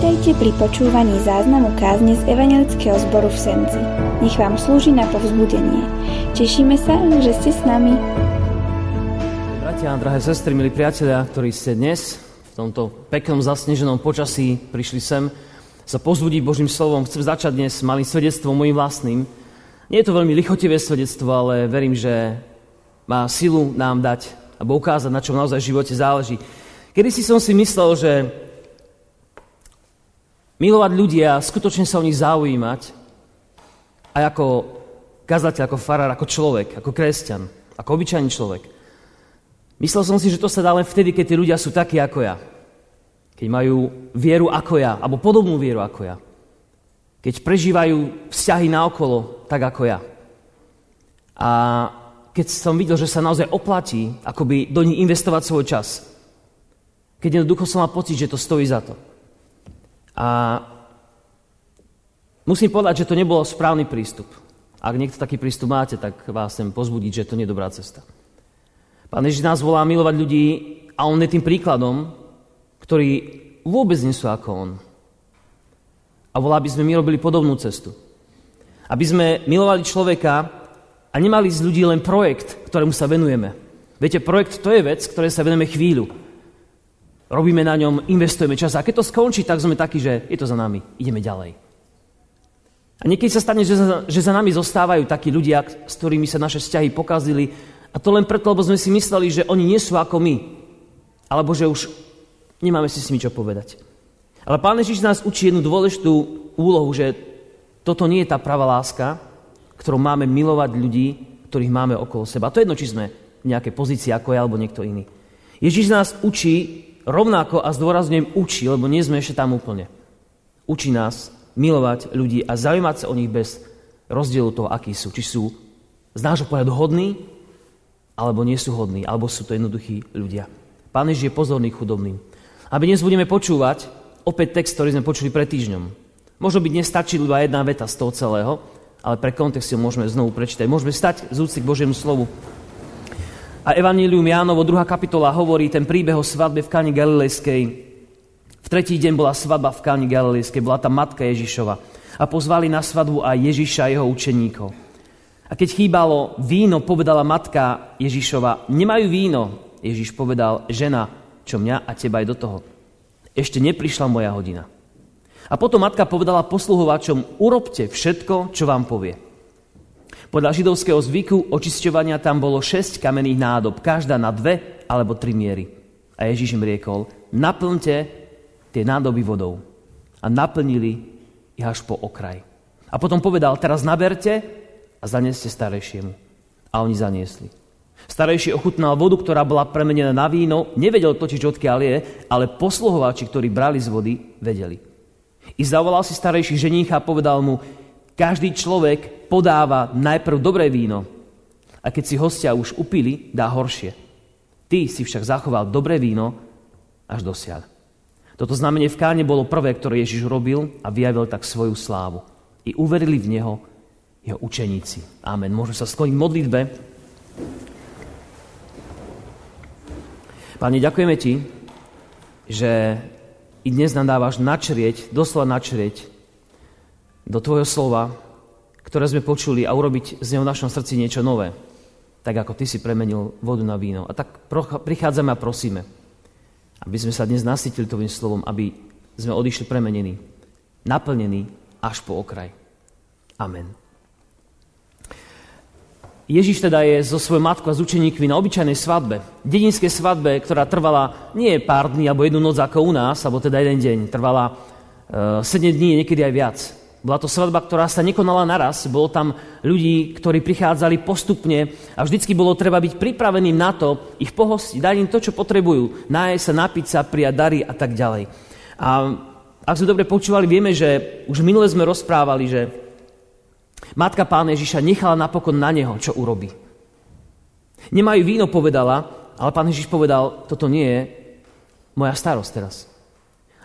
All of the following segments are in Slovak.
Vítajte pri počúvaní záznamu kázne z Evangelického zboru v Senci. Nech vám slúži na povzbudenie. Tešíme sa, že ste s nami. Bratia a drahé sestry, milí priatelia, ktorí ste dnes v tomto peknom zasneženom počasí prišli sem sa pozbudiť Božím slovom, chcem začať dnes malým svedectvom mojim vlastným. Nie je to veľmi lichotivé svedectvo, ale verím, že má silu nám dať alebo ukázať, na čom naozaj v živote záleží. Kedy si som si myslel, že milovať ľudí a skutočne sa o nich zaujímať, aj ako kazateľ, ako farár, ako človek, ako kresťan, ako obyčajný človek. Myslel som si, že to sa dá len vtedy, keď tí ľudia sú takí ako ja. Keď majú vieru ako ja, alebo podobnú vieru ako ja. Keď prežívajú vzťahy naokolo tak ako ja. A keď som videl, že sa naozaj oplatí akoby do nich investovať svoj čas. Keď jednoducho som mal pocit, že to stojí za to. A musím povedať, že to nebol správny prístup. Ak niekto taký prístup máte, tak vás chcem pozbudiť, že to nie je dobrá cesta. Pán Ježiš nás volá milovať ľudí a on je tým príkladom, ktorí vôbec nie sú ako on. A volá, aby sme my robili podobnú cestu. Aby sme milovali človeka a nemali z ľudí len projekt, ktorému sa venujeme. Viete, projekt to je vec, ktoré sa venujeme chvíľu robíme na ňom, investujeme čas. A keď to skončí, tak sme takí, že je to za nami, ideme ďalej. A niekedy sa stane, že za, že za nami zostávajú takí ľudia, s ktorými sa naše vzťahy pokazili. A to len preto, lebo sme si mysleli, že oni nie sú ako my. Alebo že už nemáme si s nimi čo povedať. Ale Pán Ježiš nás učí jednu dôležitú úlohu, že toto nie je tá pravá láska, ktorou máme milovať ľudí, ktorých máme okolo seba. A to je jedno, či sme v nejakej pozícii ako ja, alebo niekto iný. Ježiš nás učí rovnako a zdôrazňujem učí, lebo nie sme ešte tam úplne. Učí nás milovať ľudí a zaujímať sa o nich bez rozdielu toho, akí sú. Či sú z nášho pohľadu hodní, alebo nie sú hodní, alebo sú to jednoduchí ľudia. Pán Ježiš je pozorný chudobným. Aby dnes budeme počúvať opäť text, ktorý sme počuli pred týždňom. Možno by dnes stačila iba jedna veta z toho celého, ale pre kontext ho môžeme znovu prečítať. Môžeme stať z úcty k Božiemu slovu a Evangelium Jánovo, druhá kapitola, hovorí ten príbeh o svadbe v Káni Galilejskej. V tretí deň bola svadba v Káni Galilejskej, bola tam matka Ježišova. A pozvali na svadbu aj Ježiša a jeho učeníkov. A keď chýbalo víno, povedala matka Ježišova, nemajú víno. Ježiš povedal, žena, čo mňa a teba aj do toho. Ešte neprišla moja hodina. A potom matka povedala posluhovačom, urobte všetko, čo vám povie. Podľa židovského zvyku očisťovania tam bolo šesť kamenných nádob, každá na dve alebo tri miery. A Ježiš im riekol, naplňte tie nádoby vodou. A naplnili ich až po okraj. A potom povedal, teraz naberte a zaneste starejšiemu. A oni zaniesli. Starejší ochutnal vodu, ktorá bola premenená na víno, nevedel totiž odkiaľ je, ale posluhovači, ktorí brali z vody, vedeli. I zavolal si starejší ženícha a povedal mu, každý človek podáva najprv dobré víno a keď si hostia už upili, dá horšie. Ty si však zachoval dobré víno až dosiaľ. Toto znamenie v Káne bolo prvé, ktoré Ježiš robil a vyjavil tak svoju slávu. I uverili v Neho jeho učeníci. Amen. Môžeme sa skloniť modlitbe. Pane, ďakujeme Ti, že i dnes nám dávaš načrieť, doslova načrieť do Tvojho slova, ktoré sme počuli a urobiť z neho v našom srdci niečo nové. Tak ako Ty si premenil vodu na víno. A tak prichádzame a prosíme, aby sme sa dnes nasytili Tvojim slovom, aby sme odišli premenení, naplnení až po okraj. Amen. Ježiš teda je so svojou matkou a s učeníkmi na obyčajnej svadbe, dedinskej svadbe, ktorá trvala nie pár dní alebo jednu noc ako u nás, alebo teda jeden deň, trvala uh, eh, 7 dní, niekedy aj viac. Bola to svadba, ktorá sa nekonala naraz. Bolo tam ľudí, ktorí prichádzali postupne a vždycky bolo treba byť pripraveným na to, ich pohostiť, dať im to, čo potrebujú. Nájsť sa, napiť sa, prijať dary a tak ďalej. A ak sme dobre počúvali, vieme, že už minule sme rozprávali, že matka pána Ježiša nechala napokon na neho, čo urobí. Nemajú víno, povedala, ale pán Ježiš povedal, toto nie je moja starosť teraz.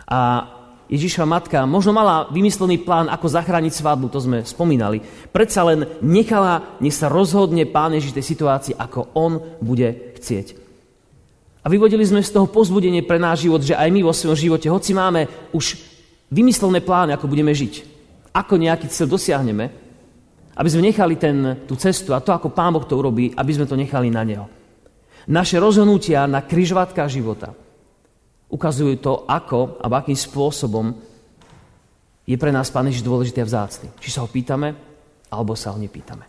A Ježišova matka možno mala vymyslený plán, ako zachrániť svadbu, to sme spomínali. Predsa len nechala, nech sa rozhodne pán Ježiš tej situácii, ako on bude chcieť. A vyvodili sme z toho pozbudenie pre náš život, že aj my vo svojom živote, hoci máme už vymyslené plány, ako budeme žiť, ako nejaký cieľ dosiahneme, aby sme nechali ten, tú cestu a to, ako Pán Boh to urobí, aby sme to nechali na Neho. Naše rozhodnutia na kryžovatkách života ukazujú to, ako a akým spôsobom je pre nás Pán Ježiš dôležitý a vzácný. Či sa ho pýtame, alebo sa ho nepýtame.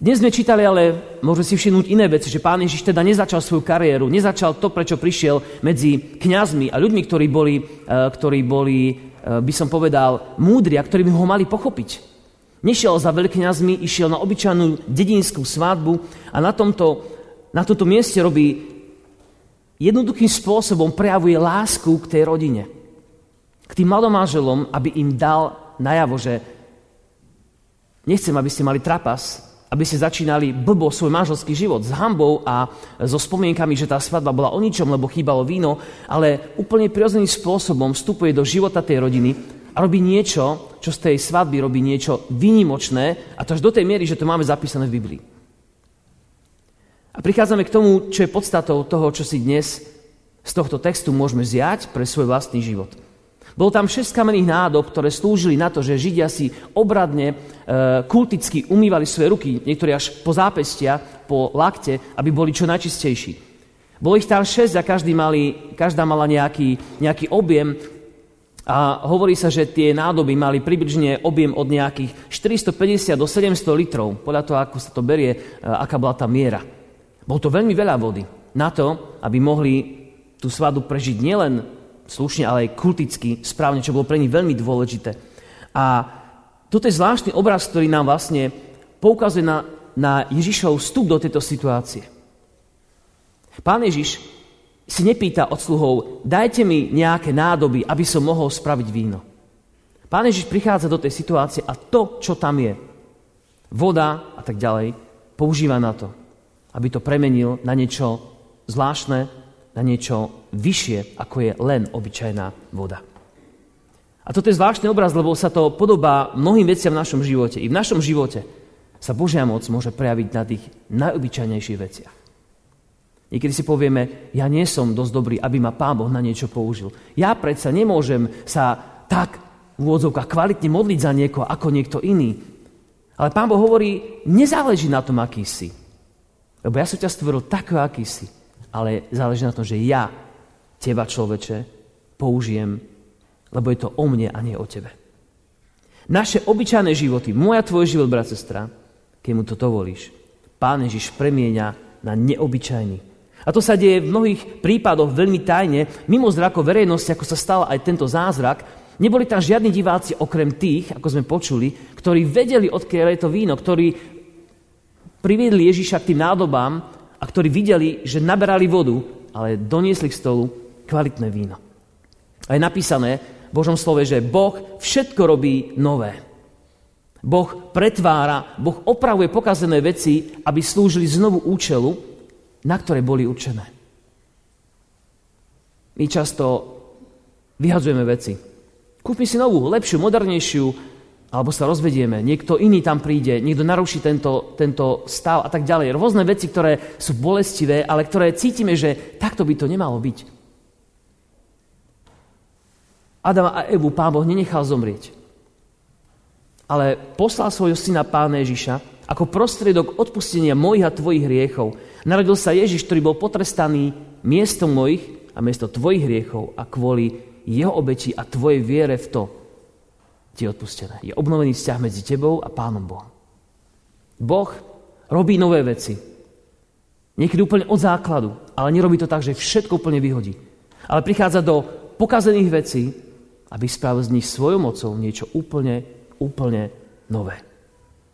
Dnes sme čítali, ale môžeme si všimnúť iné veci, že pán Ježiš teda nezačal svoju kariéru, nezačal to, prečo prišiel medzi kňazmi a ľuďmi, ktorí boli, eh, ktorí boli eh, by som povedal, múdri a ktorí by ho mali pochopiť. Nešiel za veľkňazmi, išiel na obyčajnú dedinskú svadbu a na tomto, na tomto mieste robí jednoduchým spôsobom prejavuje lásku k tej rodine. K tým mladomáželom, aby im dal najavo, že nechcem, aby ste mali trapas, aby ste začínali blbo svoj manželský život s hambou a so spomienkami, že tá svadba bola o ničom, lebo chýbalo víno, ale úplne prirodzeným spôsobom vstupuje do života tej rodiny a robí niečo, čo z tej svadby robí niečo výnimočné a to až do tej miery, že to máme zapísané v Biblii. A prichádzame k tomu, čo je podstatou toho, čo si dnes z tohto textu môžeme zjať pre svoj vlastný život. Bolo tam šesť kamenných nádob, ktoré slúžili na to, že Židia si obradne, e, kulticky umývali svoje ruky, niektorí až po zápestia, po lakte, aby boli čo najčistejší. Bolo ich tam šesť a každý mali, každá mala nejaký, nejaký objem a hovorí sa, že tie nádoby mali približne objem od nejakých 450 do 700 litrov, podľa toho, ako sa to berie, e, aká bola tá miera. Bolo to veľmi veľa vody na to, aby mohli tú svadu prežiť nielen slušne, ale aj kulticky, správne, čo bolo pre nich veľmi dôležité. A toto je zvláštny obraz, ktorý nám vlastne poukazuje na, na Ježišov vstup do tejto situácie. Pán Ježiš si nepýta od sluhov, dajte mi nejaké nádoby, aby som mohol spraviť víno. Pán Ježiš prichádza do tej situácie a to, čo tam je, voda a tak ďalej, používa na to, aby to premenil na niečo zvláštne, na niečo vyššie, ako je len obyčajná voda. A toto je zvláštny obraz, lebo sa to podobá mnohým veciam v našom živote. I v našom živote sa Božia moc môže prejaviť na tých najobyčajnejších veciach. Niekedy si povieme, ja nie som dosť dobrý, aby ma Pán Boh na niečo použil. Ja predsa nemôžem sa tak v úvodzovkách kvalitne modliť za niekoho ako niekto iný. Ale Pán Boh hovorí, nezáleží na tom, aký si. Lebo ja som ťa stvoril takého, aký si ale záleží na tom, že ja teba, človeče, použijem, lebo je to o mne a nie o tebe. Naše obyčajné životy, moja tvoj život, brat, sestra, keď mu to dovolíš, Pán Ježiš premieňa na neobyčajný. A to sa deje v mnohých prípadoch veľmi tajne, mimo zrakov verejnosti, ako sa stal aj tento zázrak. Neboli tam žiadni diváci okrem tých, ako sme počuli, ktorí vedeli, odkiaľ je to víno, ktorí priviedli Ježiša k tým nádobám a ktorí videli, že naberali vodu, ale doniesli k stolu kvalitné víno. A je napísané v Božom slove, že Boh všetko robí nové. Boh pretvára, Boh opravuje pokazené veci, aby slúžili znovu účelu, na ktoré boli určené. My často vyhadzujeme veci. Kúpme si novú, lepšiu, modernejšiu, alebo sa rozvedieme, niekto iný tam príde, niekto naruší tento, tento stav a tak ďalej. Rôzne veci, ktoré sú bolestivé, ale ktoré cítime, že takto by to nemalo byť. Adama a Evu pán Boh nenechal zomrieť, ale poslal svojho syna pána Ježiša ako prostriedok odpustenia mojich a tvojich hriechov. Narodil sa Ježiš, ktorý bol potrestaný miesto mojich a miesto tvojich hriechov a kvôli jeho obeti a tvojej viere v to, ti je odpustené. Je obnovený vzťah medzi tebou a Pánom Bohom. Boh robí nové veci. Niekedy úplne od základu, ale nerobí to tak, že všetko úplne vyhodí. Ale prichádza do pokazených vecí, aby spravil z nich svojou mocou niečo úplne, úplne nové.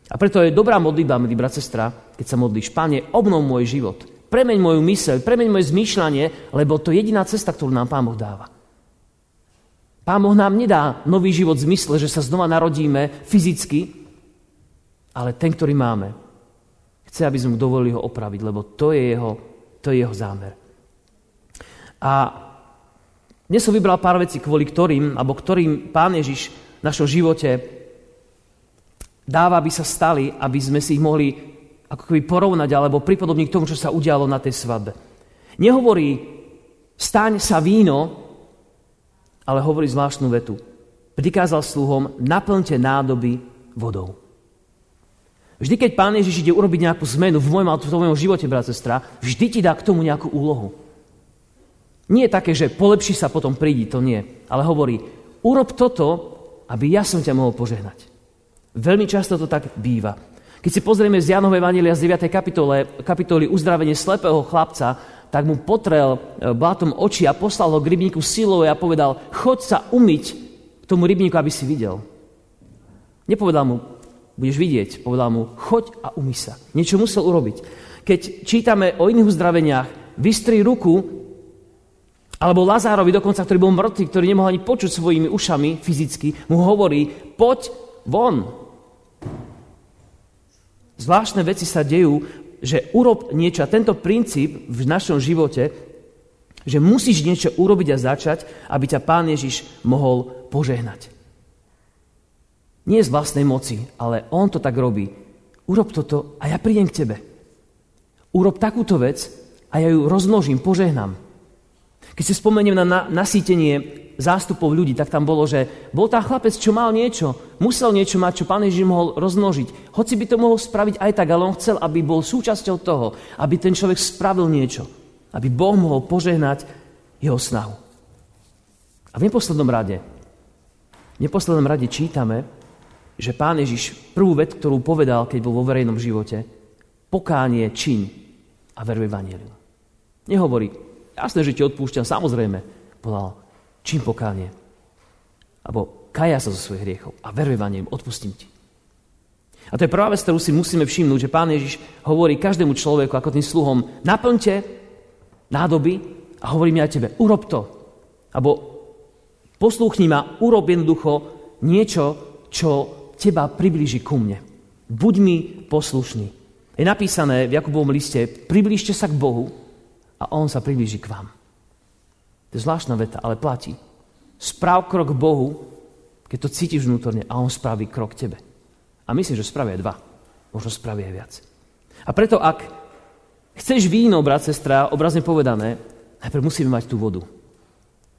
A preto je dobrá modlitba, milý brat, sestra, keď sa modlíš, Pane, obnov môj život, premeň moju myseľ, premeň moje zmýšľanie, lebo to je jediná cesta, ktorú nám Pán Boh dáva. Pán Boh nám nedá nový život v zmysle, že sa znova narodíme fyzicky, ale ten, ktorý máme, chce, aby sme mu dovolili ho opraviť, lebo to je jeho, to je jeho zámer. A dnes som vybral pár vecí, kvôli ktorým, alebo ktorým Pán Ježiš v našom živote dáva, aby sa stali, aby sme si ich mohli ako keby porovnať alebo pripodobniť k tomu, čo sa udialo na tej svadbe. Nehovorí, staň sa víno, ale hovorí zvláštnu vetu. Prikázal sluhom, naplňte nádoby vodou. Vždy, keď Pán Ježiš ide urobiť nejakú zmenu v mojom, v tvojom živote, brat, sestra, vždy ti dá k tomu nejakú úlohu. Nie je také, že polepší sa, potom prídi, to nie. Ale hovorí, urob toto, aby ja som ťa mohol požehnať. Veľmi často to tak býva. Keď si pozrieme z Janovej Evangelia z 9. kapitole, kapitoly uzdravenie slepého chlapca, tak mu potrel e, blátom oči a poslal ho k rybníku silou a povedal, choď sa umyť k tomu rybníku, aby si videl. Nepovedal mu, budeš vidieť. Povedal mu, choď a umy sa. Niečo musel urobiť. Keď čítame o iných uzdraveniach, vystri ruku, alebo Lazárovi dokonca, ktorý bol mŕtvy, ktorý nemohol ani počuť svojimi ušami fyzicky, mu hovorí, poď von. Zvláštne veci sa dejú, že urob niečo. A tento princíp v našom živote, že musíš niečo urobiť a začať, aby ťa Pán Ježiš mohol požehnať. Nie z vlastnej moci, ale on to tak robí. Urob toto a ja prídem k tebe. Urob takúto vec a ja ju rozmnožím, požehnám. Keď si spomeniem na nasýtenie zástupov ľudí, tak tam bolo, že bol tam chlapec, čo mal niečo, musel niečo mať, čo pán Ježiš mohol rozmnožiť. Hoci by to mohol spraviť aj tak, ale on chcel, aby bol súčasťou toho, aby ten človek spravil niečo. Aby Boh mohol požehnať jeho snahu. A v neposlednom rade, v neposlednom rade čítame, že pán Ježiš prvú vec, ktorú povedal, keď bol vo verejnom živote, pokánie, čiň a veru Evangelium. Nehovorí, jasné, že ti odpúšťam, samozrejme, povedal, čím pokánie. Abo kaja sa zo svojich hriechov a veru Evangelium, odpustím ti. A to je prvá vec, ktorú si musíme všimnúť, že pán Ježiš hovorí každému človeku, ako tým sluhom, naplňte nádoby a hovorí mi aj tebe, urob to. Abo poslúchni ma, urob jednoducho niečo, čo teba priblíži ku mne. Buď mi poslušný. Je napísané v Jakubovom liste, priblížte sa k Bohu a On sa priblíži k vám. To je zvláštna veta, ale platí. Správ krok Bohu, keď to cítiš vnútorne a On spraví krok tebe. A myslím, že spraví aj dva. Možno spraví aj viac. A preto, ak chceš víno, brat, sestra, obrazne povedané, najprv musíme mať tú vodu.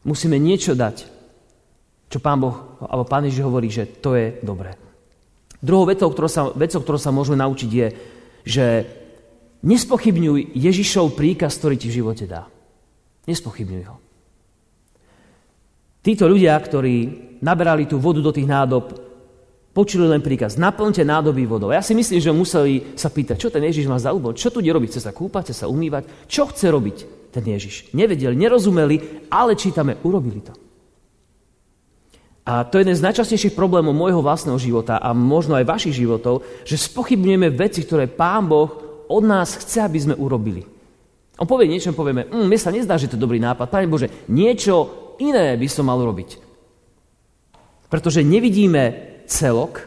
Musíme niečo dať, čo pán Boh, alebo pán Ježiš hovorí, že to je dobré. Druhou vecou, ktorou sa, vecou, ktorou sa môžeme naučiť, je, že nespochybňuj Ježišov príkaz, ktorý ti v živote dá. Nespochybňuj ho. Títo ľudia, ktorí naberali tú vodu do tých nádob, počuli len príkaz, naplňte nádoby vodou. Ja si myslím, že museli sa pýtať, čo ten Ježiš má za úbol, čo tu ide robiť, chce sa kúpať, chce sa umývať, čo chce robiť ten Ježiš. Nevedeli, nerozumeli, ale čítame, urobili to. A to je jeden z najčastejších problémov môjho vlastného života a možno aj vašich životov, že spochybňujeme veci, ktoré Pán Boh od nás chce, aby sme urobili. On povie niečo, povieme, mm, sa nezdá, že to je dobrý nápad. Pane Bože, niečo iné by som mal urobiť. Pretože nevidíme celok,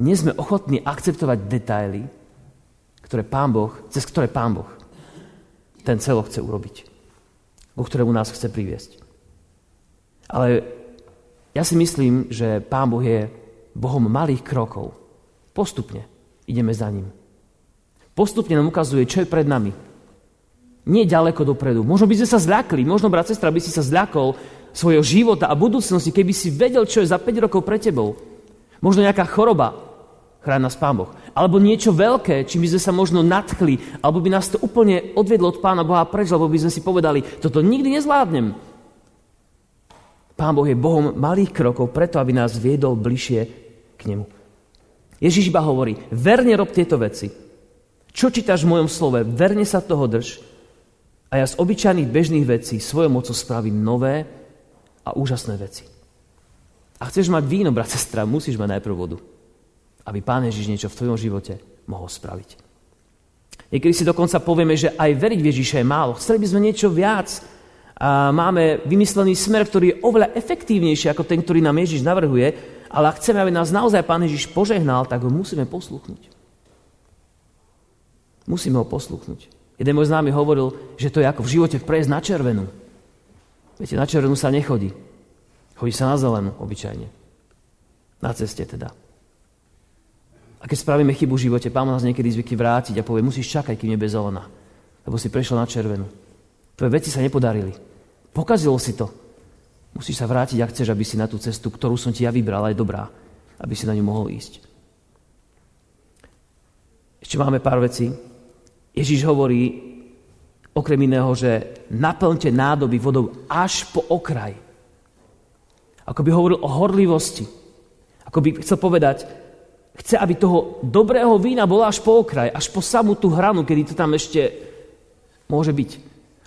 nie sme ochotní akceptovať detaily, ktoré Pán Boh, cez ktoré Pán Boh ten celok chce urobiť, ku ktorému nás chce priviesť. Ale ja si myslím, že Pán Boh je Bohom malých krokov. Postupne ideme za ním. Postupne nám ukazuje, čo je pred nami. Nie ďaleko dopredu. Možno by sme sa zľakli, možno, brat, sestra, by si sa zľakol svojho života a budúcnosti, keby si vedel, čo je za 5 rokov pre tebou. Možno nejaká choroba, chráň nás Pán Boh. Alebo niečo veľké, čím by sme sa možno nadchli, alebo by nás to úplne odvedlo od Pána Boha preč, lebo by sme si povedali, toto nikdy nezvládnem. Pán Boh je Bohom malých krokov, preto aby nás viedol bližšie k nemu. Ježiš iba hovorí, verne rob tieto veci. Čo čítaš v mojom slove, verne sa toho drž a ja z obyčajných bežných vecí svojou mocou spravím nové a úžasné veci. A chceš mať víno, brat, sestra, musíš mať najprv vodu. Aby Pán Ježiš niečo v tvojom živote mohol spraviť. Niekedy si dokonca povieme, že aj veriť v Ježiša je málo. Chceli by sme niečo viac a máme vymyslený smer, ktorý je oveľa efektívnejší ako ten, ktorý nám Ježiš navrhuje, ale ak chceme, aby nás naozaj Pán Ježiš požehnal, tak ho musíme posluchnúť. Musíme ho posluchnúť. Jeden môj známy hovoril, že to je ako v živote prejsť na červenú. Viete, na červenú sa nechodí. Chodí sa na zelenú, obyčajne. Na ceste teda. A keď spravíme chybu v živote, Pán nás niekedy zvyky vrátiť a povie, musíš čakať, kým je zelená. Lebo si prešiel na červenú. Tvoje veci sa nepodarili. Pokazilo si to. Musíš sa vrátiť, ak chceš, aby si na tú cestu, ktorú som ti ja vybral, aj dobrá, aby si na ňu mohol ísť. Ešte máme pár vecí. Ježiš hovorí okrem iného, že naplňte nádoby vodou až po okraj. Ako by hovoril o horlivosti. Ako by chcel povedať, chce, aby toho dobrého vína bolo až po okraj, až po samú tú hranu, kedy to tam ešte môže byť.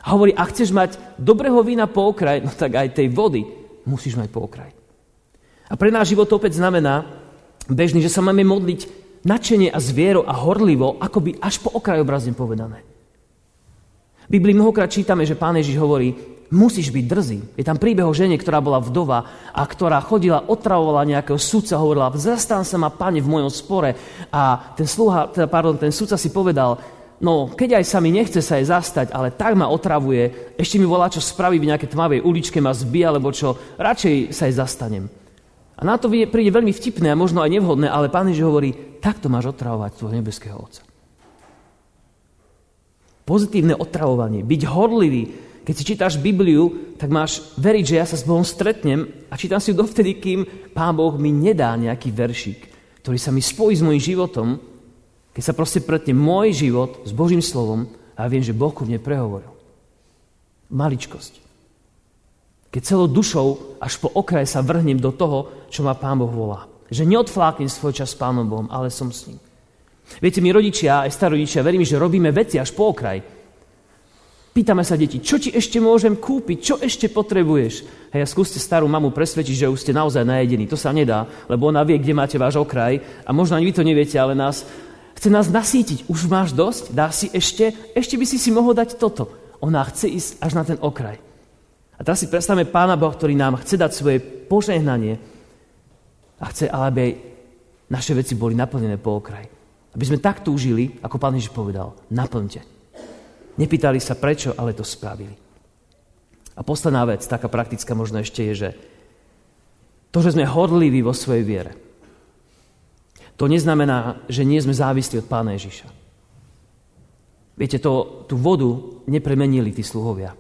A hovorí, ak chceš mať dobrého vína po okraj, no tak aj tej vody musíš mať po okraj. A pre náš život to opäť znamená bežný, že sa máme modliť nadšenie a zviero a horlivo, akoby až po okraj obrazne povedané. V Biblii mnohokrát čítame, že pán Ježiš hovorí, musíš byť drzý. Je tam príbeh o žene, ktorá bola vdova a ktorá chodila, otravovala nejakého sudca, hovorila, zastan sa ma, pane, v mojom spore. A ten, sluha, teda, pardon, ten sudca si povedal, no keď aj sa mi nechce sa jej zastať, ale tak ma otravuje, ešte mi volá, čo spraví v nejakej tmavej uličke, ma zbije, alebo čo, radšej sa jej zastanem. A na to príde veľmi vtipné a možno aj nevhodné, ale Pán Ježiš hovorí, takto máš otravovať tvojho nebeského Otca. Pozitívne otravovanie, byť horlivý. Keď si čítaš Bibliu, tak máš veriť, že ja sa s Bohom stretnem a čítam si ju dovtedy, kým Pán Boh mi nedá nejaký veršík, ktorý sa mi spojí s mojim životom, keď sa proste pretne môj život s Božím slovom a ja viem, že Boh ku mne prehovoril. Maličkosť. Keď celou dušou až po okraj sa vrhnem do toho, čo ma Pán Boh volá. Že neodfláknem svoj čas s Pánom Bohom, ale som s ním. Viete, my rodičia, aj starodičia, veríme, že robíme veci až po okraj. Pýtame sa deti, čo ti ešte môžem kúpiť, čo ešte potrebuješ? Hej, a skúste starú mamu presvedčiť, že už ste naozaj najedení. To sa nedá, lebo ona vie, kde máte váš okraj a možno ani vy to neviete, ale nás chce nás nasítiť. Už máš dosť? Dá si ešte? Ešte by si si mohol dať toto. Ona chce ísť až na ten okraj. A teraz si predstavme Pána Boha, ktorý nám chce dať svoje požehnanie a chce, aby naše veci boli naplnené po okraj. Aby sme tak túžili, ako Pán Ježiš povedal, naplňte. Nepýtali sa prečo, ale to spravili. A posledná vec, taká praktická možno ešte je, že to, že sme hodliví vo svojej viere, to neznamená, že nie sme závislí od Pána Ježiša. Viete, to, tú vodu nepremenili tí sluhovia.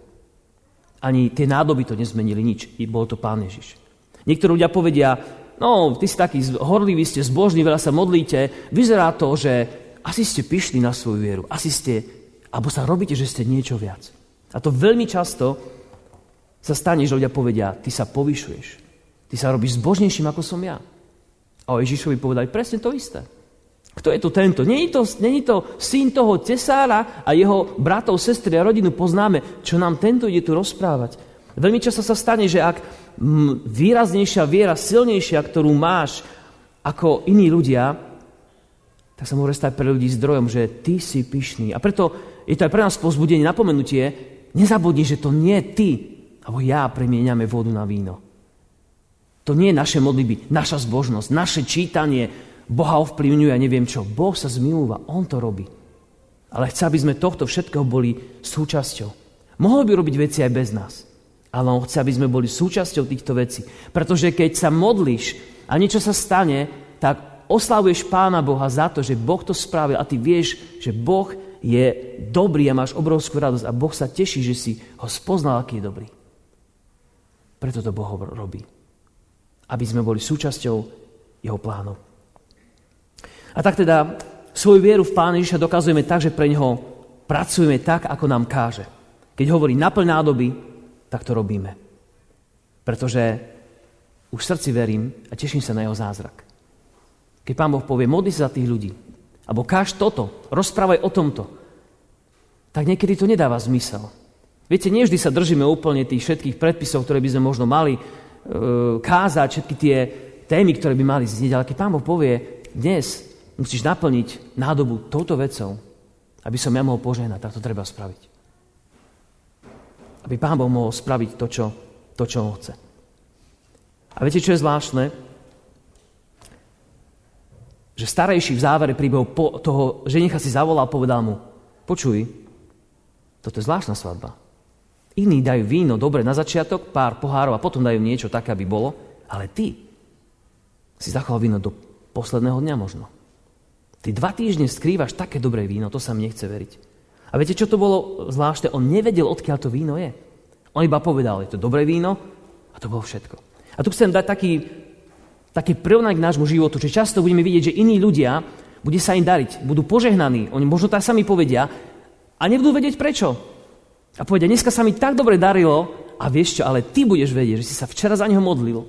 Ani tie nádoby to nezmenili nič. Bol to Pán Ježiš. Niektorí ľudia povedia, no, ty si taký horlivý, ste zbožní, veľa sa modlíte. Vyzerá to, že asi ste pyšní na svoju vieru. Asi ste, alebo sa robíte, že ste niečo viac. A to veľmi často sa stane, že ľudia povedia, ty sa povyšuješ. Ty sa robíš zbožnejším, ako som ja. A o Ježišovi povedali presne to isté. Kto je tu tento? Není to, není to syn toho tesára a jeho bratov, sestry a rodinu poznáme. Čo nám tento ide tu rozprávať? Veľmi často sa stane, že ak výraznejšia viera, silnejšia, ktorú máš ako iní ľudia, tak sa môže stať pre ľudí zdrojom, že ty si pyšný. A preto je to aj pre nás pozbudenie, napomenutie, nezabudni, že to nie ty, alebo ja premieňame vodu na víno. To nie je naše modlitby, naša zbožnosť, naše čítanie, Boha ovplyvňuje a neviem čo. Boh sa zmilúva, On to robí. Ale chce, aby sme tohto všetkého boli súčasťou. Mohol by robiť veci aj bez nás. Ale On chce, aby sme boli súčasťou týchto vecí. Pretože keď sa modlíš a niečo sa stane, tak oslavuješ Pána Boha za to, že Boh to spravil a ty vieš, že Boh je dobrý a máš obrovskú radosť a Boh sa teší, že si ho spoznal, aký je dobrý. Preto to Boh robí. Aby sme boli súčasťou jeho plánov. A tak teda svoju vieru v Pána Ježiša dokazujeme tak, že pre Neho pracujeme tak, ako nám káže. Keď hovorí naplň nádoby, tak to robíme. Pretože už v srdci verím a teším sa na jeho zázrak. Keď Pán Boh povie, modli sa za tých ľudí, alebo káž toto, rozprávaj o tomto, tak niekedy to nedáva zmysel. Viete, nie vždy sa držíme úplne tých všetkých predpisov, ktoré by sme možno mali e, kázať, všetky tie témy, ktoré by mali znieť, ale keď Pán Boh povie, dnes musíš naplniť nádobu touto vecou, aby som ja mohol požehnať, tak to treba spraviť. Aby Pán Boh mohol spraviť to, čo, to, čo On chce. A viete, čo je zvláštne? Že starejší v závere príbehu po toho ženicha si zavolal a povedal mu, počuj, toto je zvláštna svadba. Iní dajú víno, dobre, na začiatok, pár pohárov a potom dajú niečo také, aby bolo, ale ty si zachoval víno do posledného dňa možno. Ty dva týždne skrývaš také dobré víno, to sa mi nechce veriť. A viete, čo to bolo zvláštne? On nevedel, odkiaľ to víno je. On iba povedal, je to dobré víno a to bolo všetko. A tu chcem dať taký, taký prirovnanie k nášmu životu, že často budeme vidieť, že iní ľudia, bude sa im dariť, budú požehnaní, oni možno tak sami povedia a nebudú vedieť prečo. A povedia, dneska sa mi tak dobre darilo a vieš čo, ale ty budeš vedieť, že si sa včera za neho modlil.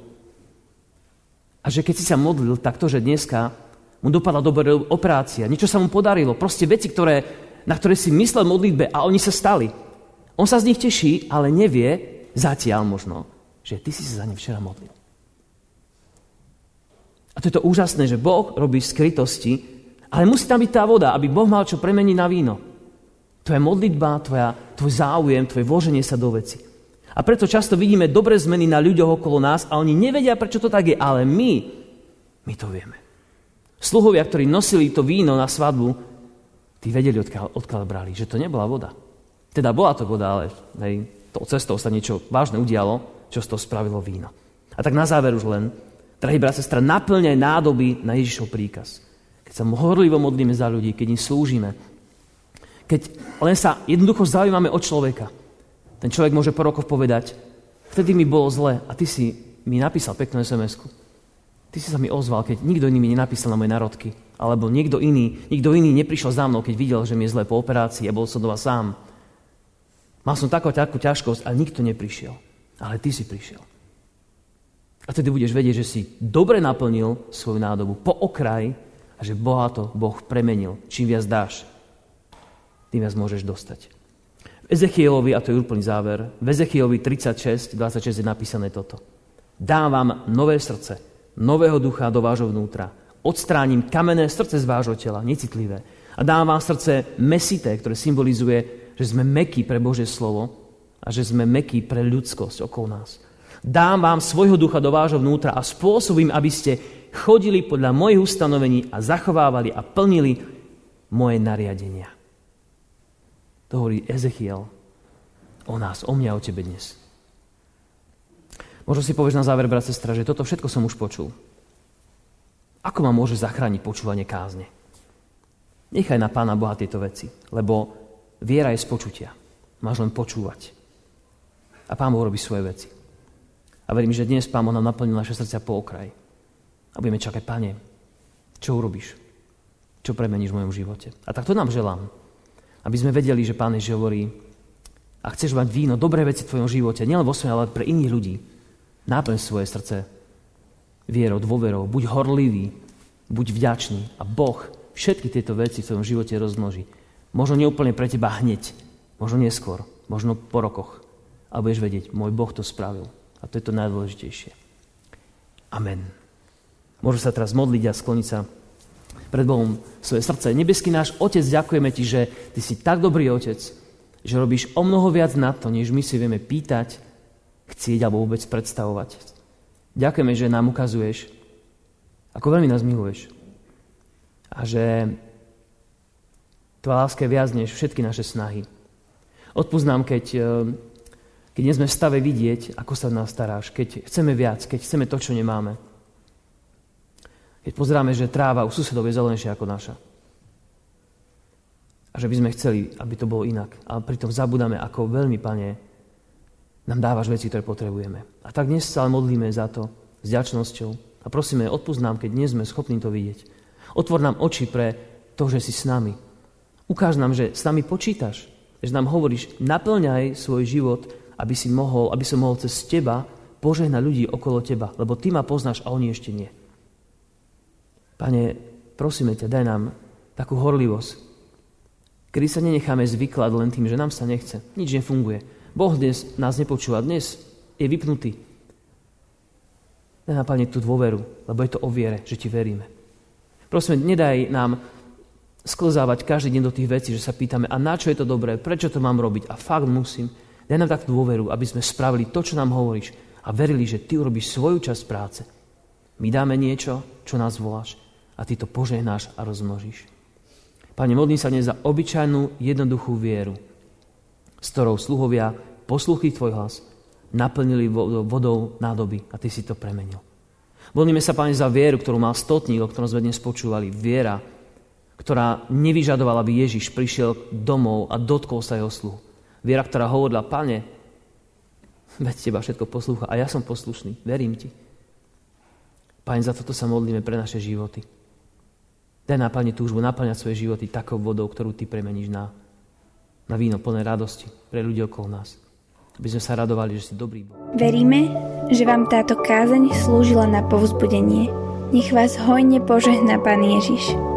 A že keď si sa modlil, tak to, že dneska mu dopadla dobrá operácia, niečo sa mu podarilo, proste veci, ktoré, na ktoré si myslel modlitbe a oni sa stali. On sa z nich teší, ale nevie, zatiaľ možno, že ty si sa za ne včera modlil. A to je to úžasné, že Boh robí skrytosti, ale musí tam byť tá voda, aby Boh mal čo premeniť na víno. Tvoja modlitba, tvoja, tvoj záujem, tvoje vloženie sa do veci. A preto často vidíme dobré zmeny na ľuďoch okolo nás a oni nevedia, prečo to tak je, ale my, my to vieme. Sluhovia, ktorí nosili to víno na svadbu, tí vedeli, odkiaľ, odkiaľ brali, že to nebola voda. Teda bola to voda, ale hej, tou cestou sa niečo vážne udialo, čo z toho spravilo víno. A tak na záver už len, drahý brat, sestra, naplňaj nádoby na Ježišov príkaz. Keď sa horlivo modlíme za ľudí, keď im slúžime, keď len sa jednoducho zaujímame o človeka, ten človek môže po rokoch povedať, vtedy mi bolo zle a ty si mi napísal peknú sms Ty si sa mi ozval, keď nikto iný mi nenapísal na moje narodky. Alebo niekto iný, nikto iný neprišiel za mnou, keď videl, že mi je zle po operácii a bol som doma sám. Mal som takú, takú ťažkosť a nikto neprišiel. Ale ty si prišiel. A tedy budeš vedieť, že si dobre naplnil svoju nádobu po okraj a že Boha to Boh premenil. Čím viac dáš, tým viac môžeš dostať. V Ezechielovi, a to je úplný záver, v Ezechielovi 36, 26 je napísané toto. Dávam nové srdce, nového ducha do vášho vnútra. Odstránim kamenné srdce z vášho tela, necitlivé. A dám vám srdce mesité, ktoré symbolizuje, že sme mekí pre Bože slovo a že sme mekí pre ľudskosť okolo nás. Dám vám svojho ducha do vášho vnútra a spôsobím, aby ste chodili podľa mojich ustanovení a zachovávali a plnili moje nariadenia. To hovorí Ezechiel o nás, o mňa, o tebe dnes. Možno si povieš na záver, brat, sestra, že toto všetko som už počul. Ako ma môže zachrániť počúvanie kázne? Nechaj na Pána Boha tieto veci, lebo viera je z počutia. Máš len počúvať. A Pán Boh robí svoje veci. A verím, že dnes Pán Boh nám naplnil naše srdcia po okraj. A budeme čakať, Pane, čo urobíš? Čo premeníš v mojom živote? A tak to nám želám. Aby sme vedeli, že Pán Ježiš hovorí, a chceš mať víno, dobré veci v tvojom živote, nielen vo svojom, ale pre iných ľudí, Náplň svoje srdce vierou, dôverou. Buď horlivý, buď vďačný a Boh všetky tieto veci v tvojom živote rozmnoží. Možno neúplne pre teba hneď, možno neskôr, možno po rokoch. Ale budeš vedieť, môj Boh to spravil. A to je to najdôležitejšie. Amen. Môžu sa teraz modliť a skloniť sa pred Bohom svoje srdce. Nebeský náš Otec, ďakujeme Ti, že Ty si tak dobrý Otec, že robíš o mnoho viac na to, než my si vieme pýtať, chcieť alebo vôbec predstavovať. Ďakujeme, že nám ukazuješ, ako veľmi nás miluješ. A že tvoja láska je viac než všetky naše snahy. Odpúsť keď, eh, keď nie sme v stave vidieť, ako sa nás staráš, keď chceme viac, keď chceme to, čo nemáme. Keď pozeráme, že tráva u susedov je zelenšia ako naša. A že by sme chceli, aby to bolo inak. Ale pritom zabudáme, ako veľmi, Pane, nám dávaš veci, ktoré potrebujeme. A tak dnes sa modlíme za to s ďačnosťou a prosíme, odpúsť nám, keď nie sme schopní to vidieť. Otvor nám oči pre to, že si s nami. Ukáž nám, že s nami počítaš, že nám hovoríš, naplňaj svoj život, aby, si mohol, aby som mohol cez teba požehnať ľudí okolo teba, lebo ty ma poznáš a oni ešte nie. Pane, prosíme ťa, daj nám takú horlivosť, kedy sa nenecháme zvyklať len tým, že nám sa nechce. Nič nefunguje Boh dnes nás nepočúva, dnes je vypnutý. Pane, tú dôveru, lebo je to o viere, že Ti veríme. Prosím, nedaj nám sklzávať každý deň do tých vecí, že sa pýtame, a na čo je to dobré, prečo to mám robiť a fakt musím. Daj nám takú dôveru, aby sme spravili to, čo nám hovoríš a verili, že Ty urobíš svoju časť práce. My dáme niečo, čo nás voláš a Ty to požehnáš a rozmnožíš. Pane, modlím sa dnes za obyčajnú, jednoduchú vieru, s ktorou sluhovia posluchli tvoj hlas, naplnili vodou nádoby a ty si to premenil. Modlíme sa, Pane, za vieru, ktorú mal stotník, o ktorom sme dnes počúvali. Viera, ktorá nevyžadovala, aby Ježiš prišiel domov a dotkol sa jeho sluhu. Viera, ktorá hovorila, Pane, Veď teba všetko poslúcha a ja som poslušný. Verím ti. Pane, za toto sa modlíme pre naše životy. Daj náplne túžbu naplňať svoje životy takou vodou, ktorú ty premeníš na, na víno plné radosti pre ľudí okolo nás. Aby sme sa radovali, že si dobrý Boh. Veríme, že vám táto kázeň slúžila na povzbudenie. Nech vás hojne požehná Pán Ježiš.